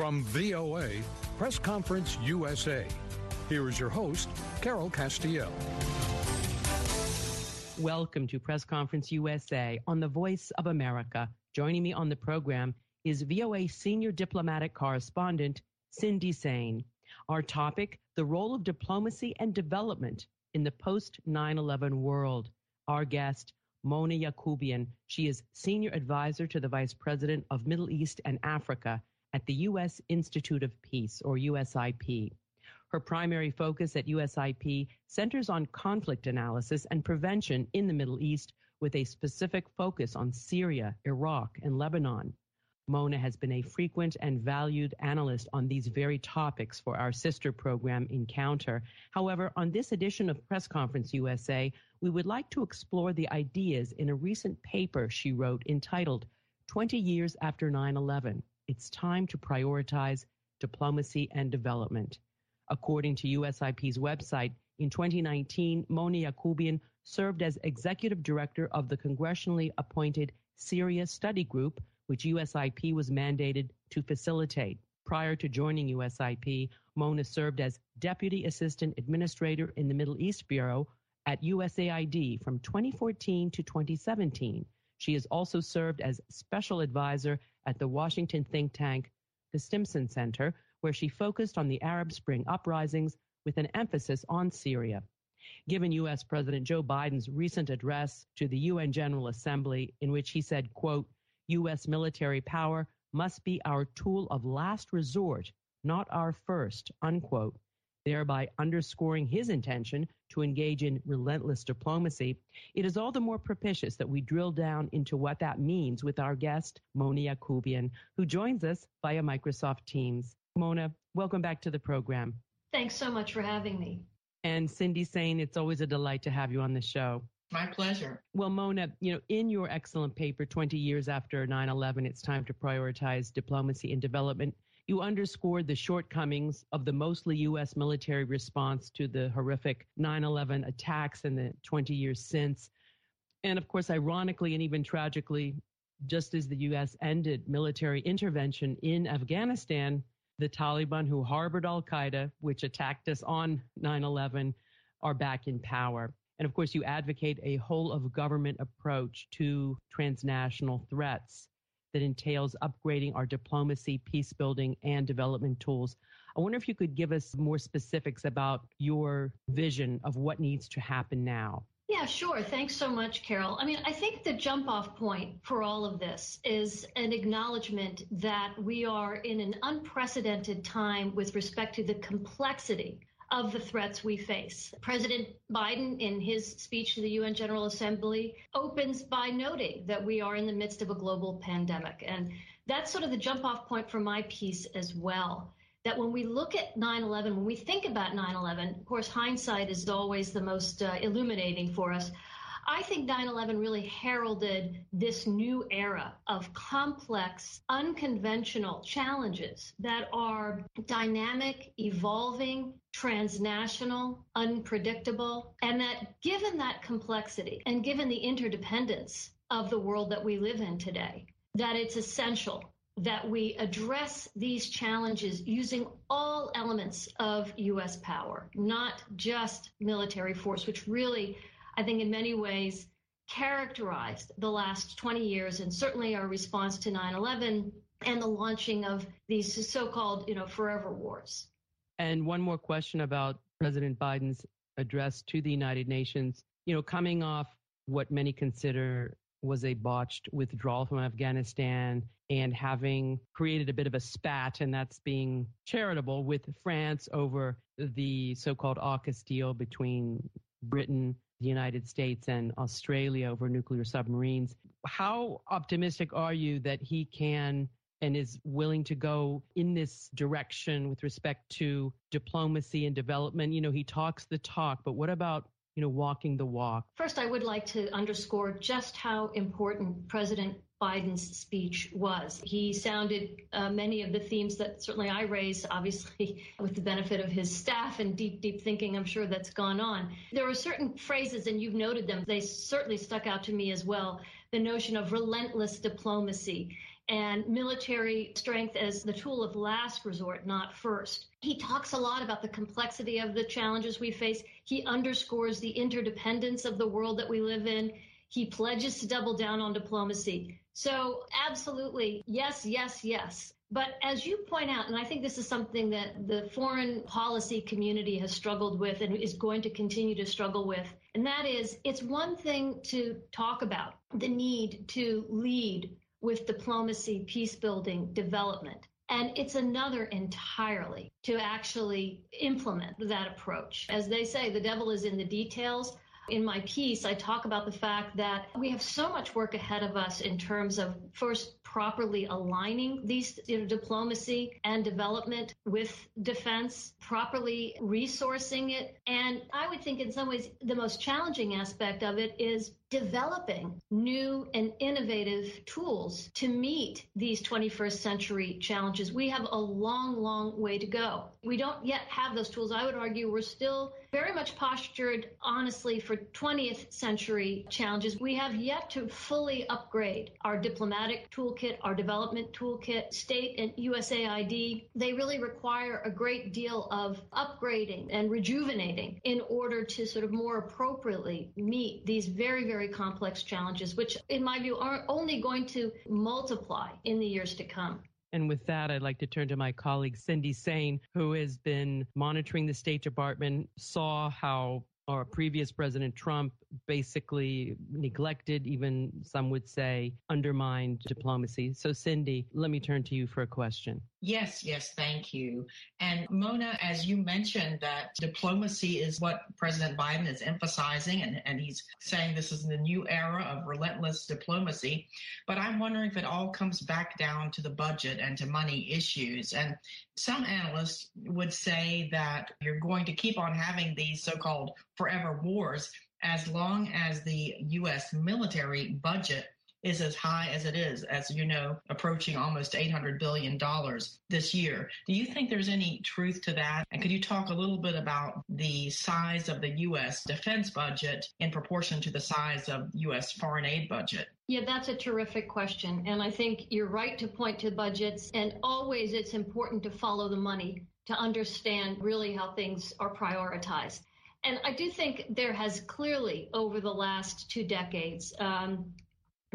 From VOA, Press Conference USA, here is your host, Carol Castiel. Welcome to Press Conference USA on the Voice of America. Joining me on the program is VOA Senior Diplomatic Correspondent Cindy Saine. Our topic, the role of diplomacy and development in the post 9 11 world. Our guest, Mona Yacoubian. She is Senior Advisor to the Vice President of Middle East and Africa at the U.S. Institute of Peace, or USIP. Her primary focus at USIP centers on conflict analysis and prevention in the Middle East with a specific focus on Syria, Iraq, and Lebanon. Mona has been a frequent and valued analyst on these very topics for our sister program, Encounter. However, on this edition of Press Conference USA, we would like to explore the ideas in a recent paper she wrote entitled 20 Years After 9 11 It's Time to Prioritize Diplomacy and Development. According to USIP's website, in 2019, Mona Yacoubian served as executive director of the congressionally appointed Syria Study Group which USIP was mandated to facilitate. Prior to joining USIP, Mona served as Deputy Assistant Administrator in the Middle East Bureau at USAID from 2014 to 2017. She has also served as Special Advisor at the Washington think tank, the Stimson Center, where she focused on the Arab Spring uprisings with an emphasis on Syria. Given U.S. President Joe Biden's recent address to the UN General Assembly, in which he said, quote, U.S. military power must be our tool of last resort, not our first, unquote, thereby underscoring his intention to engage in relentless diplomacy, it is all the more propitious that we drill down into what that means with our guest, Mona Yacoubian, who joins us via Microsoft Teams. Mona, welcome back to the program. Thanks so much for having me. And Cindy Saine it's always a delight to have you on the show. My pleasure. Well, Mona, you know, in your excellent paper, 20 years after 9 11, it's time to prioritize diplomacy and development. You underscored the shortcomings of the mostly U.S. military response to the horrific 9 11 attacks in the 20 years since. And of course, ironically and even tragically, just as the U.S. ended military intervention in Afghanistan, the Taliban, who harbored Al Qaeda, which attacked us on 9 11, are back in power. And of course, you advocate a whole of government approach to transnational threats that entails upgrading our diplomacy, peace building, and development tools. I wonder if you could give us more specifics about your vision of what needs to happen now. Yeah, sure. Thanks so much, Carol. I mean, I think the jump off point for all of this is an acknowledgement that we are in an unprecedented time with respect to the complexity of the threats we face. President Biden, in his speech to the UN General Assembly, opens by noting that we are in the midst of a global pandemic. And that's sort of the jump off point for my piece as well. That when we look at 9 11, when we think about 9 11, of course, hindsight is always the most uh, illuminating for us. I think 9 11 really heralded this new era of complex, unconventional challenges that are dynamic, evolving, transnational, unpredictable, and that given that complexity and given the interdependence of the world that we live in today, that it's essential that we address these challenges using all elements of U.S. power, not just military force, which really I think in many ways characterized the last 20 years and certainly our response to 9-11 and the launching of these so-called, you know, forever wars. And one more question about President Biden's address to the United Nations. You know, coming off what many consider was a botched withdrawal from Afghanistan and having created a bit of a spat, and that's being charitable with France over the so called AUKUS deal between Britain the United States and Australia over nuclear submarines. How optimistic are you that he can and is willing to go in this direction with respect to diplomacy and development? You know, he talks the talk, but what about you know, walking the walk? First, I would like to underscore just how important President Biden's speech was. He sounded uh, many of the themes that certainly I raised, obviously, with the benefit of his staff and deep, deep thinking, I'm sure that's gone on. There were certain phrases, and you've noted them, they certainly stuck out to me as well. The notion of relentless diplomacy and military strength as the tool of last resort, not first. He talks a lot about the complexity of the challenges we face. He underscores the interdependence of the world that we live in. He pledges to double down on diplomacy. So, absolutely, yes, yes, yes. But as you point out, and I think this is something that the foreign policy community has struggled with and is going to continue to struggle with, and that is it's one thing to talk about the need to lead with diplomacy, peace building, development. And it's another entirely to actually implement that approach. As they say, the devil is in the details. In my piece, I talk about the fact that we have so much work ahead of us in terms of first properly aligning these you know, diplomacy and development with defense, properly resourcing it. And I would think in some ways the most challenging aspect of it is developing new and innovative tools to meet these 21st century challenges. We have a long, long way to go. We don't yet have those tools. I would argue we're still very much postured, honestly, for 20th century challenges. We have yet to fully upgrade our diplomatic toolkit, our development toolkit, state and USAID. They really require a great deal of upgrading and rejuvenating in order to sort of more appropriately meet these very, very very complex challenges, which, in my view, are only going to multiply in the years to come. And with that, I'd like to turn to my colleague Cindy Saine, who has been monitoring the State Department, saw how our previous President Trump basically neglected, even some would say undermined diplomacy. So, Cindy, let me turn to you for a question. Yes, yes, thank you. And Mona, as you mentioned, that diplomacy is what President Biden is emphasizing, and, and he's saying this is the new era of relentless diplomacy. But I'm wondering if it all comes back down to the budget and to money issues. And some analysts would say that you're going to keep on having these so called forever wars as long as the U.S. military budget is as high as it is, as you know, approaching almost $800 billion this year. Do you think there's any truth to that? And could you talk a little bit about the size of the U.S. defense budget in proportion to the size of U.S. foreign aid budget? Yeah, that's a terrific question. And I think you're right to point to budgets. And always it's important to follow the money to understand really how things are prioritized. And I do think there has clearly, over the last two decades, um,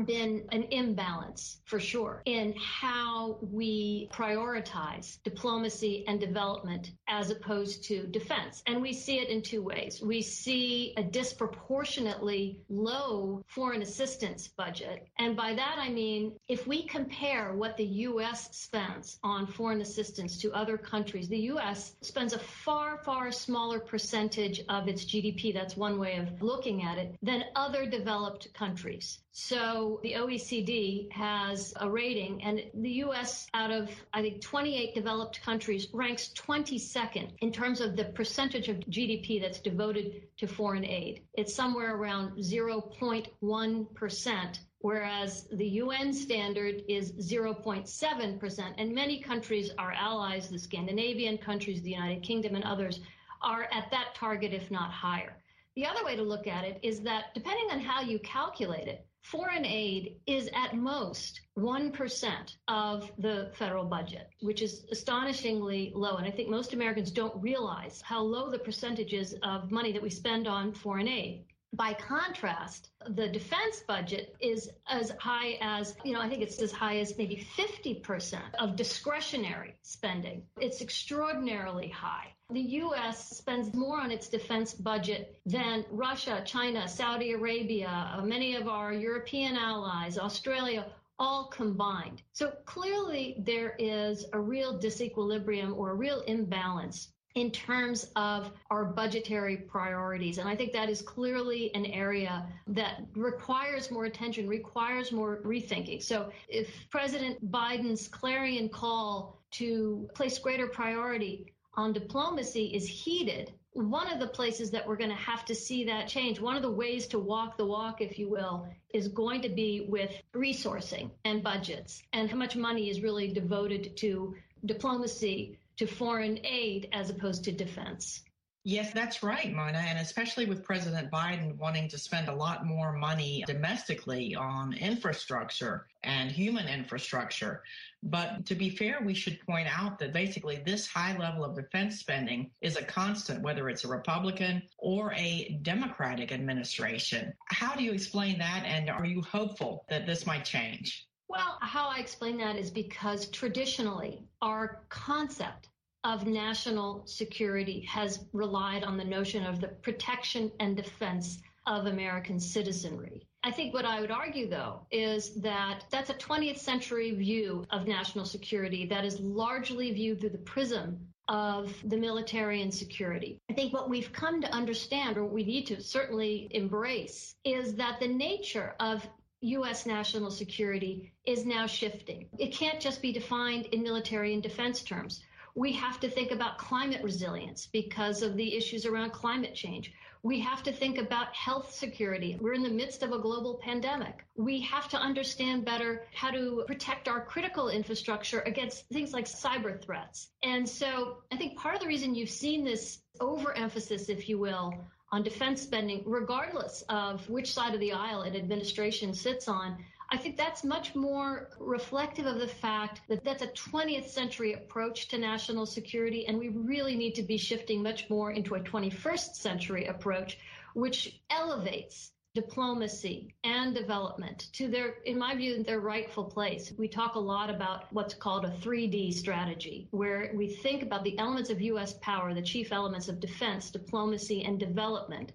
been an imbalance for sure in how we prioritize diplomacy and development as opposed to defense. And we see it in two ways. We see a disproportionately low foreign assistance budget. And by that, I mean, if we compare what the U.S. spends on foreign assistance to other countries, the U.S. spends a far, far smaller percentage of its GDP. That's one way of looking at it than other developed countries. So the OECD has a rating, and the U.S., out of, I think, 28 developed countries, ranks 22nd in terms of the percentage of GDP that's devoted to foreign aid. It's somewhere around 0.1%. Whereas the UN standard is 0.7%, and many countries, our allies, the Scandinavian countries, the United Kingdom, and others, are at that target, if not higher. The other way to look at it is that depending on how you calculate it, foreign aid is at most 1% of the federal budget, which is astonishingly low. And I think most Americans don't realize how low the percentage is of money that we spend on foreign aid. By contrast, the defense budget is as high as, you know, I think it's as high as maybe 50% of discretionary spending. It's extraordinarily high. The U.S. spends more on its defense budget than Russia, China, Saudi Arabia, uh, many of our European allies, Australia, all combined. So clearly there is a real disequilibrium or a real imbalance in terms of our budgetary priorities. And I think that is clearly an area that requires more attention, requires more rethinking. So if President Biden's clarion call to place greater priority on diplomacy is heated, one of the places that we're going to have to see that change, one of the ways to walk the walk, if you will, is going to be with resourcing and budgets and how much money is really devoted to diplomacy, to foreign aid as opposed to defense. Yes, that's right, Mona. And especially with President Biden wanting to spend a lot more money domestically on infrastructure and human infrastructure. But to be fair, we should point out that basically this high level of defense spending is a constant, whether it's a Republican or a Democratic administration. How do you explain that? And are you hopeful that this might change? Well, how I explain that is because traditionally our concept of national security has relied on the notion of the protection and defense of American citizenry. I think what I would argue, though, is that that's a 20th century view of national security that is largely viewed through the prism of the military and security. I think what we've come to understand, or what we need to certainly embrace, is that the nature of U.S. national security is now shifting. It can't just be defined in military and defense terms. We have to think about climate resilience because of the issues around climate change. We have to think about health security. We're in the midst of a global pandemic. We have to understand better how to protect our critical infrastructure against things like cyber threats. And so I think part of the reason you've seen this overemphasis, if you will, on defense spending, regardless of which side of the aisle an administration sits on, I think that's much more reflective of the fact that that's a 20th century approach to national security, and we really need to be shifting much more into a 21st century approach, which elevates diplomacy and development to their, in my view, their rightful place. We talk a lot about what's called a 3D strategy, where we think about the elements of U.S. power, the chief elements of defense, diplomacy, and development,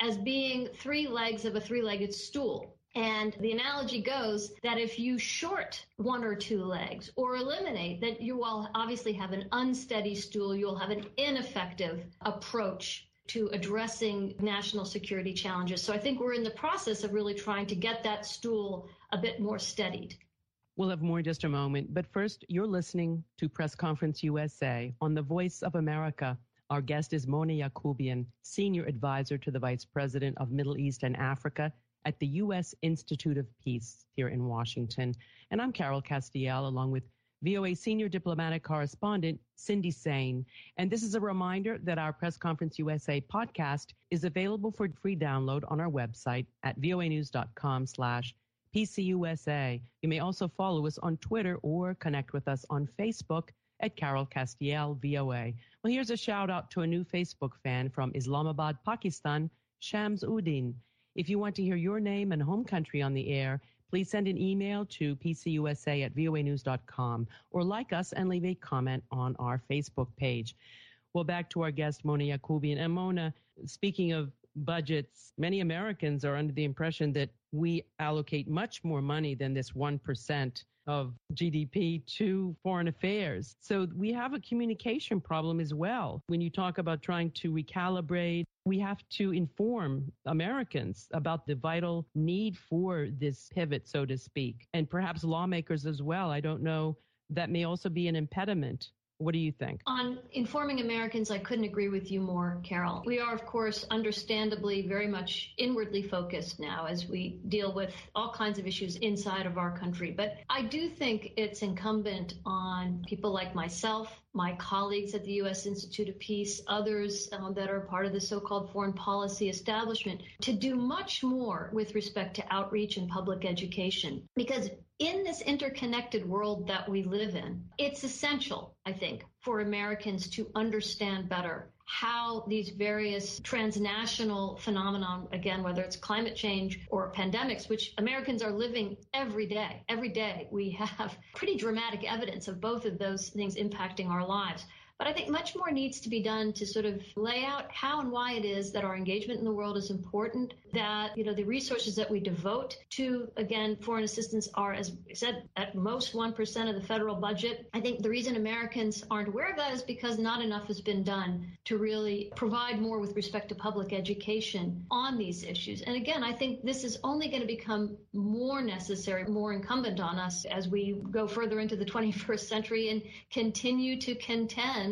as being three legs of a three legged stool. And the analogy goes that if you short one or two legs or eliminate that you will obviously have an unsteady stool, you'll have an ineffective approach to addressing national security challenges. So I think we're in the process of really trying to get that stool a bit more steadied. We'll have more in just a moment. But first, you're listening to Press Conference USA on the Voice of America. Our guest is Mona Yacoubian, Senior Advisor to the Vice President of Middle East and Africa at the U.S. Institute of Peace here in Washington. And I'm Carol Castiel, along with VOA Senior Diplomatic Correspondent Cindy Saine. And this is a reminder that our Press Conference USA podcast is available for free download on our website at voanews.com slash PCUSA. You may also follow us on Twitter or connect with us on Facebook at Carol Castiel VOA. Well, here's a shout out to a new Facebook fan from Islamabad, Pakistan, Shams Udin. If you want to hear your name and home country on the air, please send an email to pcusa at voanews.com or like us and leave a comment on our Facebook page. Well, back to our guest, Mona Yacoubian. And Mona, speaking of budgets, many Americans are under the impression that we allocate much more money than this 1% of GDP to foreign affairs. So we have a communication problem as well. When you talk about trying to recalibrate, we have to inform Americans about the vital need for this pivot, so to speak, and perhaps lawmakers as well. I don't know. That may also be an impediment what do you think? On informing Americans, I couldn't agree with you more, Carol. We are, of course, understandably very much inwardly focused now as we deal with all kinds of issues inside of our country. But I do think it's incumbent on people like myself, my colleagues at the U.S. Institute of Peace, others um, that are part of the so-called foreign policy establishment to do much more with respect to outreach and public education. Because in this interconnected world that we live in, it's essential, I think, for Americans to understand better how these various transnational phenomenon, again, whether it's climate change or pandemics, which Americans are living every day. Every day we have pretty dramatic evidence of both of those things impacting our lives. But I think much more needs to be done to sort of lay out how and why it is that our engagement in the world is important, that, you know, the resources that we devote to, again, foreign assistance are, as I said, at most 1% of the federal budget. I think the reason Americans aren't aware of that is because not enough has been done to really provide more with respect to public education on these issues. And again, I think this is only going to become more necessary, more incumbent on us as we go further into the 21st century and continue to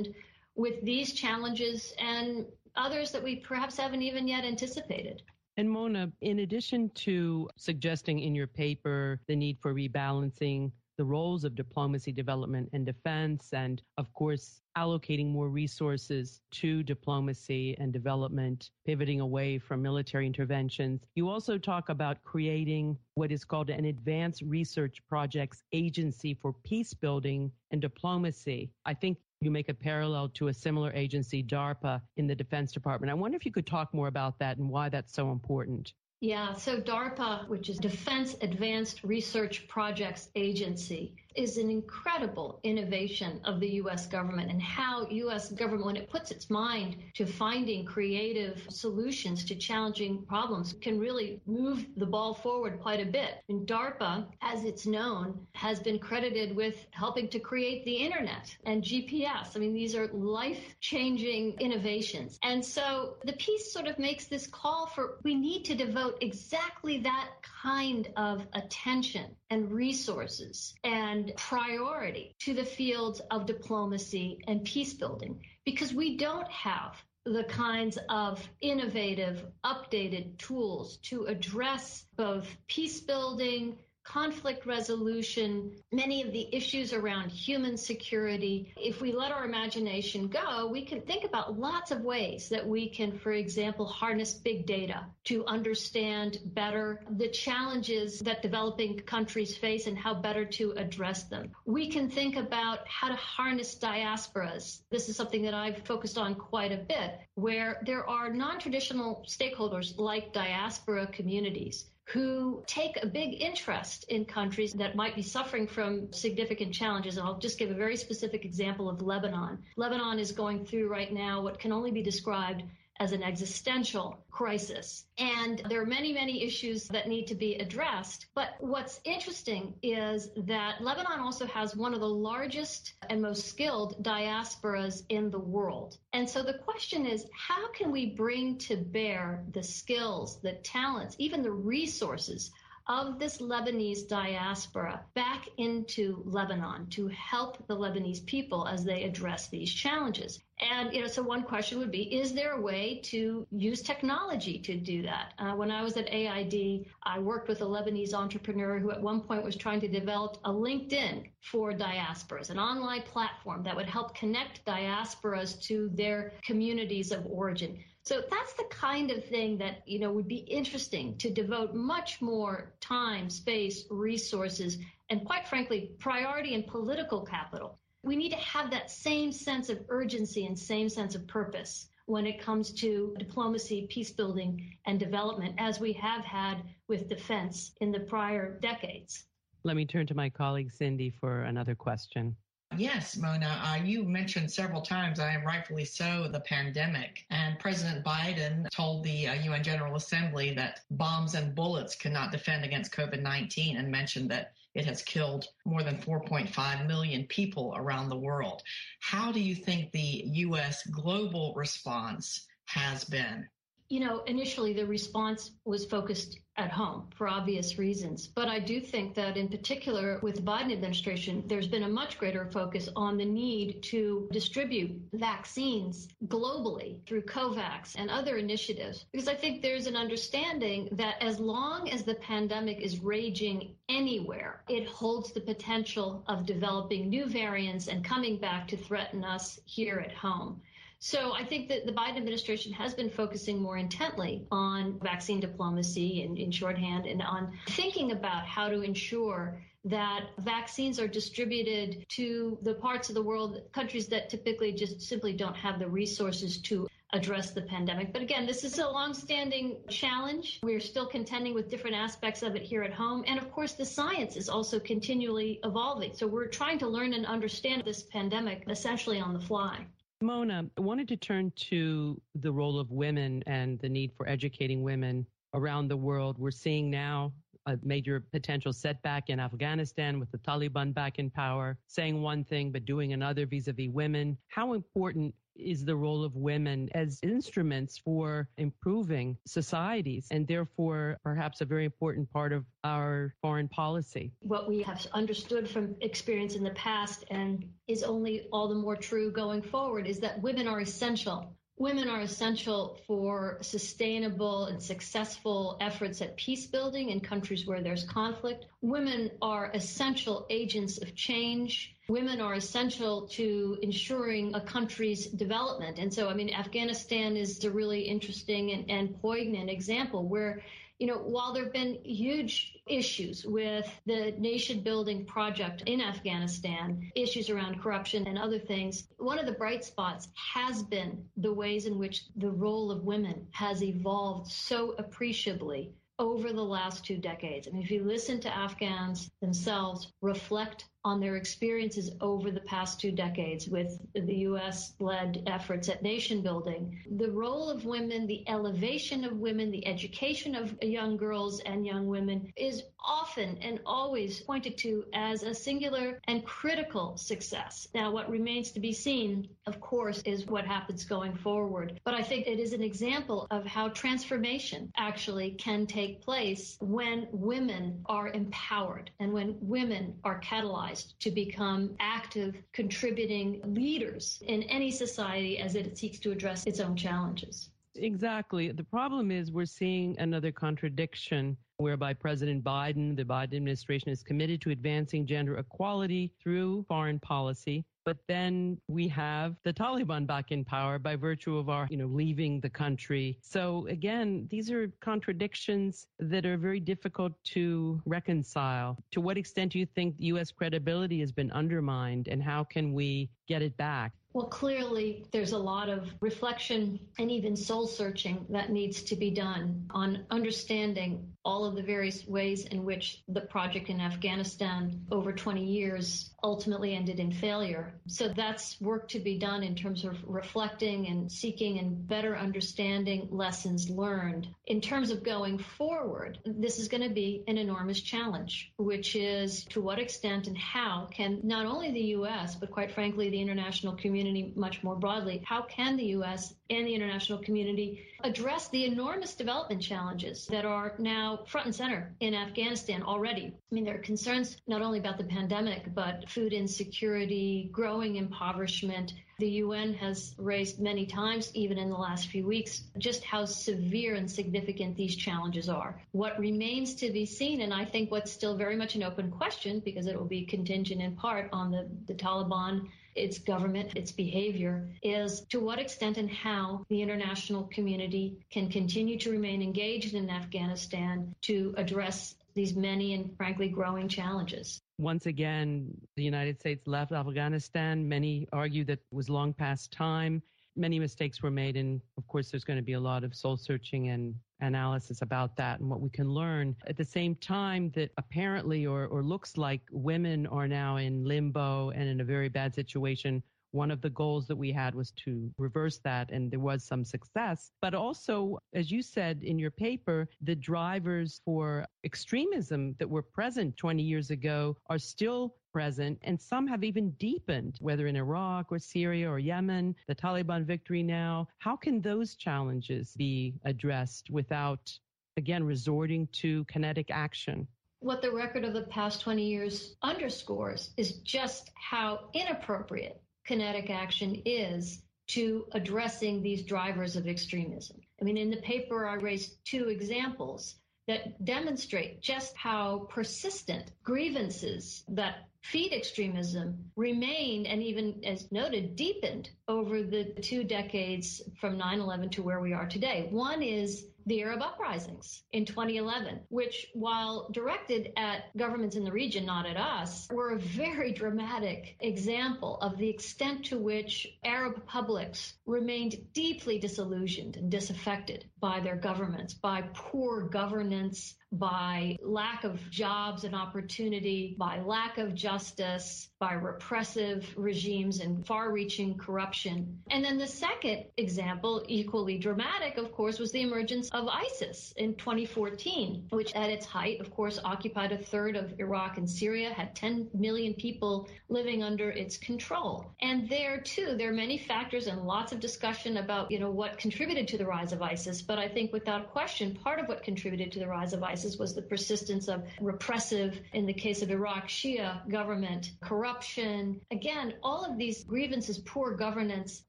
contend with these challenges and others that we perhaps haven't even yet anticipated. And Mona, in addition to suggesting in your paper the need for rebalancing the roles of diplomacy, development, and defense, and of course, allocating more resources to diplomacy and development, pivoting away from military interventions. You also talk about creating what is called an advanced research projects agency for peace building and diplomacy. I think you make a parallel to a similar agency, DARPA, in the Defense Department. I wonder if you could talk more about that and why that's so important. Yeah, so DARPA, which is Defense Advanced Research Projects Agency, is an incredible innovation of the U.S. government and how U.S. government, when it puts its mind to finding creative solutions to challenging problems, can really move the ball forward quite a bit. And DARPA, as it's known, has been credited with helping to create the internet and GPS. I mean, these are life-changing innovations. And so the piece sort of makes this call for we need to devote exactly that kind of attention and resources and priority to the fields of diplomacy and peace building because we don't have the kinds of innovative, updated tools to address both peace building, conflict resolution, many of the issues around human security. If we let our imagination go, we can think about lots of ways that we can, for example, harness big data to understand better the challenges that developing countries face and how better to address them. We can think about how to harness diasporas. This is something that I've focused on quite a bit, where there are non-traditional stakeholders like diaspora communities who take a big interest in countries that might be suffering from significant challenges. And I'll just give a very specific example of Lebanon. Lebanon is going through right now what can only be described as an existential crisis. And there are many, many issues that need to be addressed. But what's interesting is that Lebanon also has one of the largest and most skilled diasporas in the world. And so the question is, how can we bring to bear the skills, the talents, even the resources of this Lebanese diaspora back into Lebanon to help the Lebanese people as they address these challenges. And, you know, so one question would be, is there a way to use technology to do that? Uh, when I was at AID, I worked with a Lebanese entrepreneur who at one point was trying to develop a LinkedIn for diasporas, an online platform that would help connect diasporas to their communities of origin. So that's the kind of thing that, you know, would be interesting to devote much more time, space, resources, and quite frankly, priority and political capital. We need to have that same sense of urgency and same sense of purpose when it comes to diplomacy, peace building, and development, as we have had with defense in the prior decades. Let me turn to my colleague Cindy for another question. Yes, Mona, uh, you mentioned several times, I am rightfully so, the pandemic. And President Biden told the uh, UN General Assembly that bombs and bullets cannot defend against COVID 19 and mentioned that it has killed more than 4.5 million people around the world. How do you think the U.S. global response has been? You know, initially the response was focused at home for obvious reasons. But I do think that in particular with the Biden administration, there's been a much greater focus on the need to distribute vaccines globally through COVAX and other initiatives. Because I think there's an understanding that as long as the pandemic is raging anywhere, it holds the potential of developing new variants and coming back to threaten us here at home. So I think that the Biden administration has been focusing more intently on vaccine diplomacy and in shorthand and on thinking about how to ensure that vaccines are distributed to the parts of the world, countries that typically just simply don't have the resources to address the pandemic. But again, this is a long-standing challenge. We're still contending with different aspects of it here at home. And of course, the science is also continually evolving. So we're trying to learn and understand this pandemic essentially on the fly. Mona, I wanted to turn to the role of women and the need for educating women around the world. We're seeing now a major potential setback in Afghanistan with the Taliban back in power, saying one thing but doing another vis a vis women. How important is the role of women as instruments for improving societies and therefore perhaps a very important part of our foreign policy. What we have understood from experience in the past and is only all the more true going forward is that women are essential Women are essential for sustainable and successful efforts at peace building in countries where there's conflict. Women are essential agents of change. Women are essential to ensuring a country's development. And so, I mean, Afghanistan is a really interesting and, and poignant example where you know, while there have been huge issues with the nation building project in Afghanistan, issues around corruption and other things, one of the bright spots has been the ways in which the role of women has evolved so appreciably over the last two decades. I mean, if you listen to Afghans themselves reflect on their experiences over the past two decades with the U.S. led efforts at nation building. The role of women, the elevation of women, the education of young girls and young women is often and always pointed to as a singular and critical success. Now, what remains to be seen, of course, is what happens going forward. But I think it is an example of how transformation actually can take place when women are empowered and when women are catalyzed to become active, contributing leaders in any society as it seeks to address its own challenges. Exactly. The problem is we're seeing another contradiction whereby President Biden, the Biden administration is committed to advancing gender equality through foreign policy. But then we have the Taliban back in power by virtue of our, you know, leaving the country. So again, these are contradictions that are very difficult to reconcile. To what extent do you think U.S. credibility has been undermined and how can we get it back? Well, clearly, there's a lot of reflection and even soul searching that needs to be done on understanding all of the various ways in which the project in Afghanistan over 20 years ultimately ended in failure. So that's work to be done in terms of reflecting and seeking and better understanding lessons learned. In terms of going forward, this is going to be an enormous challenge, which is to what extent and how can not only the U.S., but quite frankly, the international community much more broadly, how can the U.S. and the international community address the enormous development challenges that are now front and center in Afghanistan already. I mean, there are concerns not only about the pandemic, but food insecurity, growing impoverishment. The UN has raised many times, even in the last few weeks, just how severe and significant these challenges are. What remains to be seen, and I think what's still very much an open question, because it will be contingent in part on the, the Taliban its government, its behavior, is to what extent and how the international community can continue to remain engaged in Afghanistan to address these many and frankly growing challenges. Once again, the United States left Afghanistan. Many argue that it was long past time. Many mistakes were made, and of course, there's going to be a lot of soul searching and analysis about that and what we can learn. At the same time, that apparently or, or looks like women are now in limbo and in a very bad situation one of the goals that we had was to reverse that, and there was some success. But also, as you said in your paper, the drivers for extremism that were present 20 years ago are still present, and some have even deepened, whether in Iraq or Syria or Yemen, the Taliban victory now. How can those challenges be addressed without, again, resorting to kinetic action? What the record of the past 20 years underscores is just how inappropriate kinetic action is to addressing these drivers of extremism. I mean, in the paper, I raised two examples that demonstrate just how persistent grievances that feed extremism remained and even as noted deepened over the two decades from 9-11 to where we are today. One is the Arab uprisings in 2011, which, while directed at governments in the region, not at us, were a very dramatic example of the extent to which Arab publics remained deeply disillusioned and disaffected by their governments, by poor governance, by lack of jobs and opportunity, by lack of justice, by repressive regimes and far reaching corruption. And then the second example, equally dramatic, of course, was the emergence of ISIS in 2014, which at its height, of course, occupied a third of Iraq and Syria, had 10 million people living under its control. And there too, there are many factors and lots of discussion about, you know, what contributed to the rise of ISIS. But I think without question, part of what contributed to the rise of ISIS ISIS was the persistence of repressive, in the case of Iraq, Shia government, corruption. Again, all of these grievances, poor governance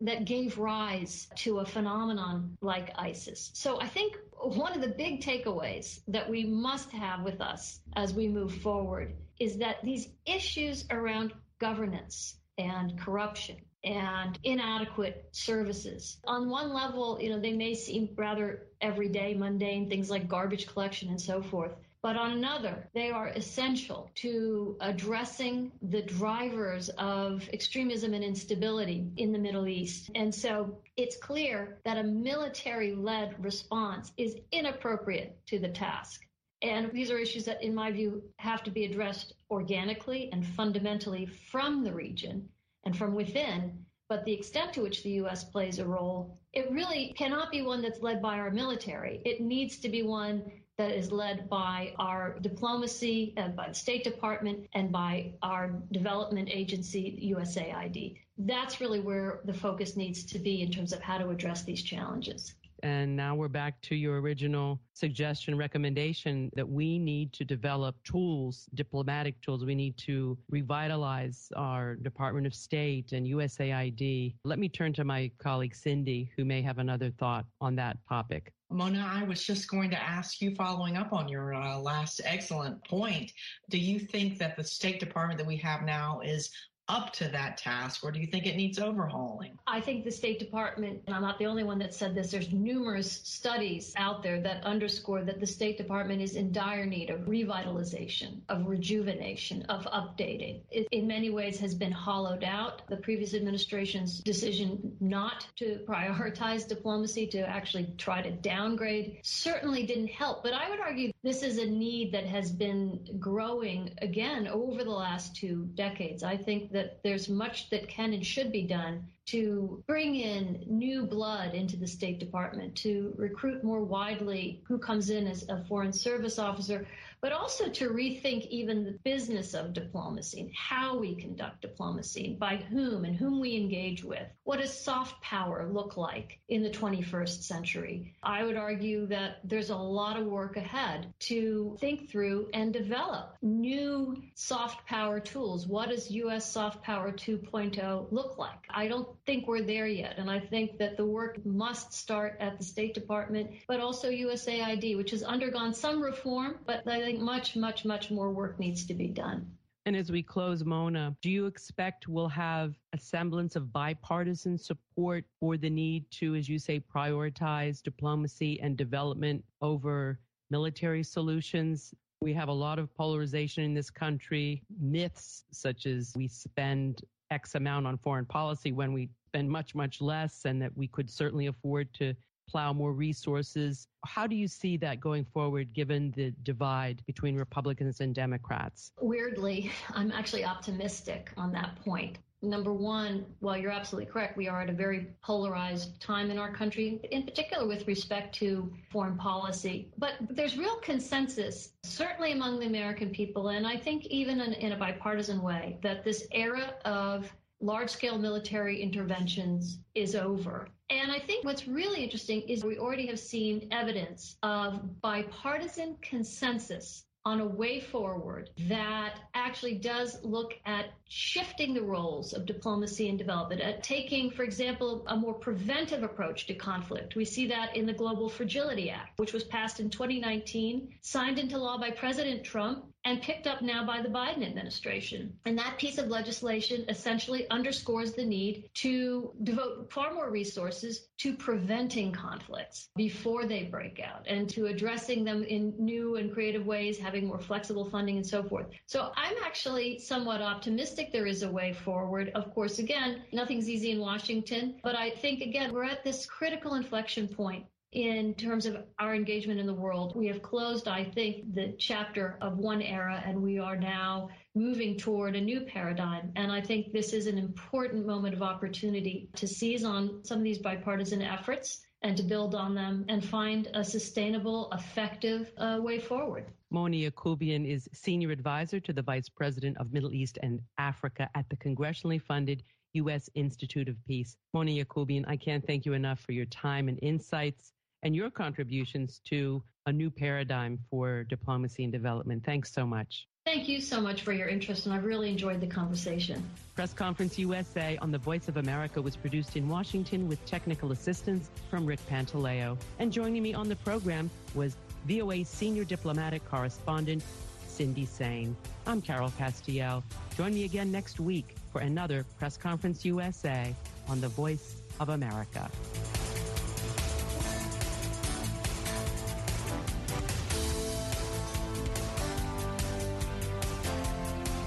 that gave rise to a phenomenon like ISIS. So I think one of the big takeaways that we must have with us as we move forward is that these issues around governance and corruption and inadequate services. On one level, you know, they may seem rather everyday, mundane, things like garbage collection and so forth. But on another, they are essential to addressing the drivers of extremism and instability in the Middle East. And so it's clear that a military led response is inappropriate to the task. And these are issues that, in my view, have to be addressed organically and fundamentally from the region and from within. But the extent to which the U.S. plays a role, it really cannot be one that's led by our military. It needs to be one that is led by our diplomacy, and by the State Department, and by our development agency, USAID. That's really where the focus needs to be in terms of how to address these challenges. And now we're back to your original suggestion, recommendation that we need to develop tools, diplomatic tools. We need to revitalize our Department of State and USAID. Let me turn to my colleague Cindy, who may have another thought on that topic. Mona, I was just going to ask you, following up on your uh, last excellent point, do you think that the State Department that we have now is up to that task, or do you think it needs overhauling? I think the State Department, and I'm not the only one that said this, there's numerous studies out there that underscore that the State Department is in dire need of revitalization, of rejuvenation, of updating. It in many ways has been hollowed out. The previous administration's decision not to prioritize diplomacy, to actually try to downgrade, certainly didn't help. But I would argue this is a need that has been growing again over the last two decades. I think that there's much that can and should be done to bring in new blood into the State Department, to recruit more widely who comes in as a foreign service officer, but also to rethink even the business of diplomacy how we conduct diplomacy by whom and whom we engage with. What does soft power look like in the 21st century? I would argue that there's a lot of work ahead to think through and develop new soft power tools. What does U.S. soft power 2.0 look like? I don't think we're there yet. And I think that the work must start at the State Department, but also USAID, which has undergone some reform, but I think much, much, much more work needs to be done. And as we close, Mona, do you expect we'll have a semblance of bipartisan support for the need to, as you say, prioritize diplomacy and development over military solutions? We have a lot of polarization in this country, myths such as we spend X amount on foreign policy when we spend much, much less, and that we could certainly afford to plow more resources. How do you see that going forward given the divide between Republicans and Democrats? Weirdly, I'm actually optimistic on that point. Number one, while you're absolutely correct, we are at a very polarized time in our country, in particular with respect to foreign policy. But there's real consensus, certainly among the American people, and I think even in, in a bipartisan way, that this era of large scale military interventions is over. And I think what's really interesting is we already have seen evidence of bipartisan consensus on a way forward that actually does look at shifting the roles of diplomacy and development, at taking, for example, a more preventive approach to conflict. We see that in the Global Fragility Act, which was passed in 2019, signed into law by President Trump, and picked up now by the Biden administration. And that piece of legislation essentially underscores the need to devote far more resources to preventing conflicts before they break out and to addressing them in new and creative ways, having more flexible funding and so forth. So I'm actually somewhat optimistic there is a way forward. Of course, again, nothing's easy in Washington, but I think again, we're at this critical inflection point in terms of our engagement in the world. We have closed, I think, the chapter of one era, and we are now moving toward a new paradigm. And I think this is an important moment of opportunity to seize on some of these bipartisan efforts and to build on them and find a sustainable, effective uh, way forward. Mona Yacoubian is Senior Advisor to the Vice President of Middle East and Africa at the congressionally funded U.S. Institute of Peace. Mona Yacoubian, I can't thank you enough for your time and insights and your contributions to a new paradigm for diplomacy and development. Thanks so much. Thank you so much for your interest, and I've really enjoyed the conversation. Press Conference USA on the Voice of America was produced in Washington with technical assistance from Rick Pantaleo. And joining me on the program was VOA Senior Diplomatic Correspondent Cindy Saine. I'm Carol Castiel. Join me again next week for another Press Conference USA on the Voice of America.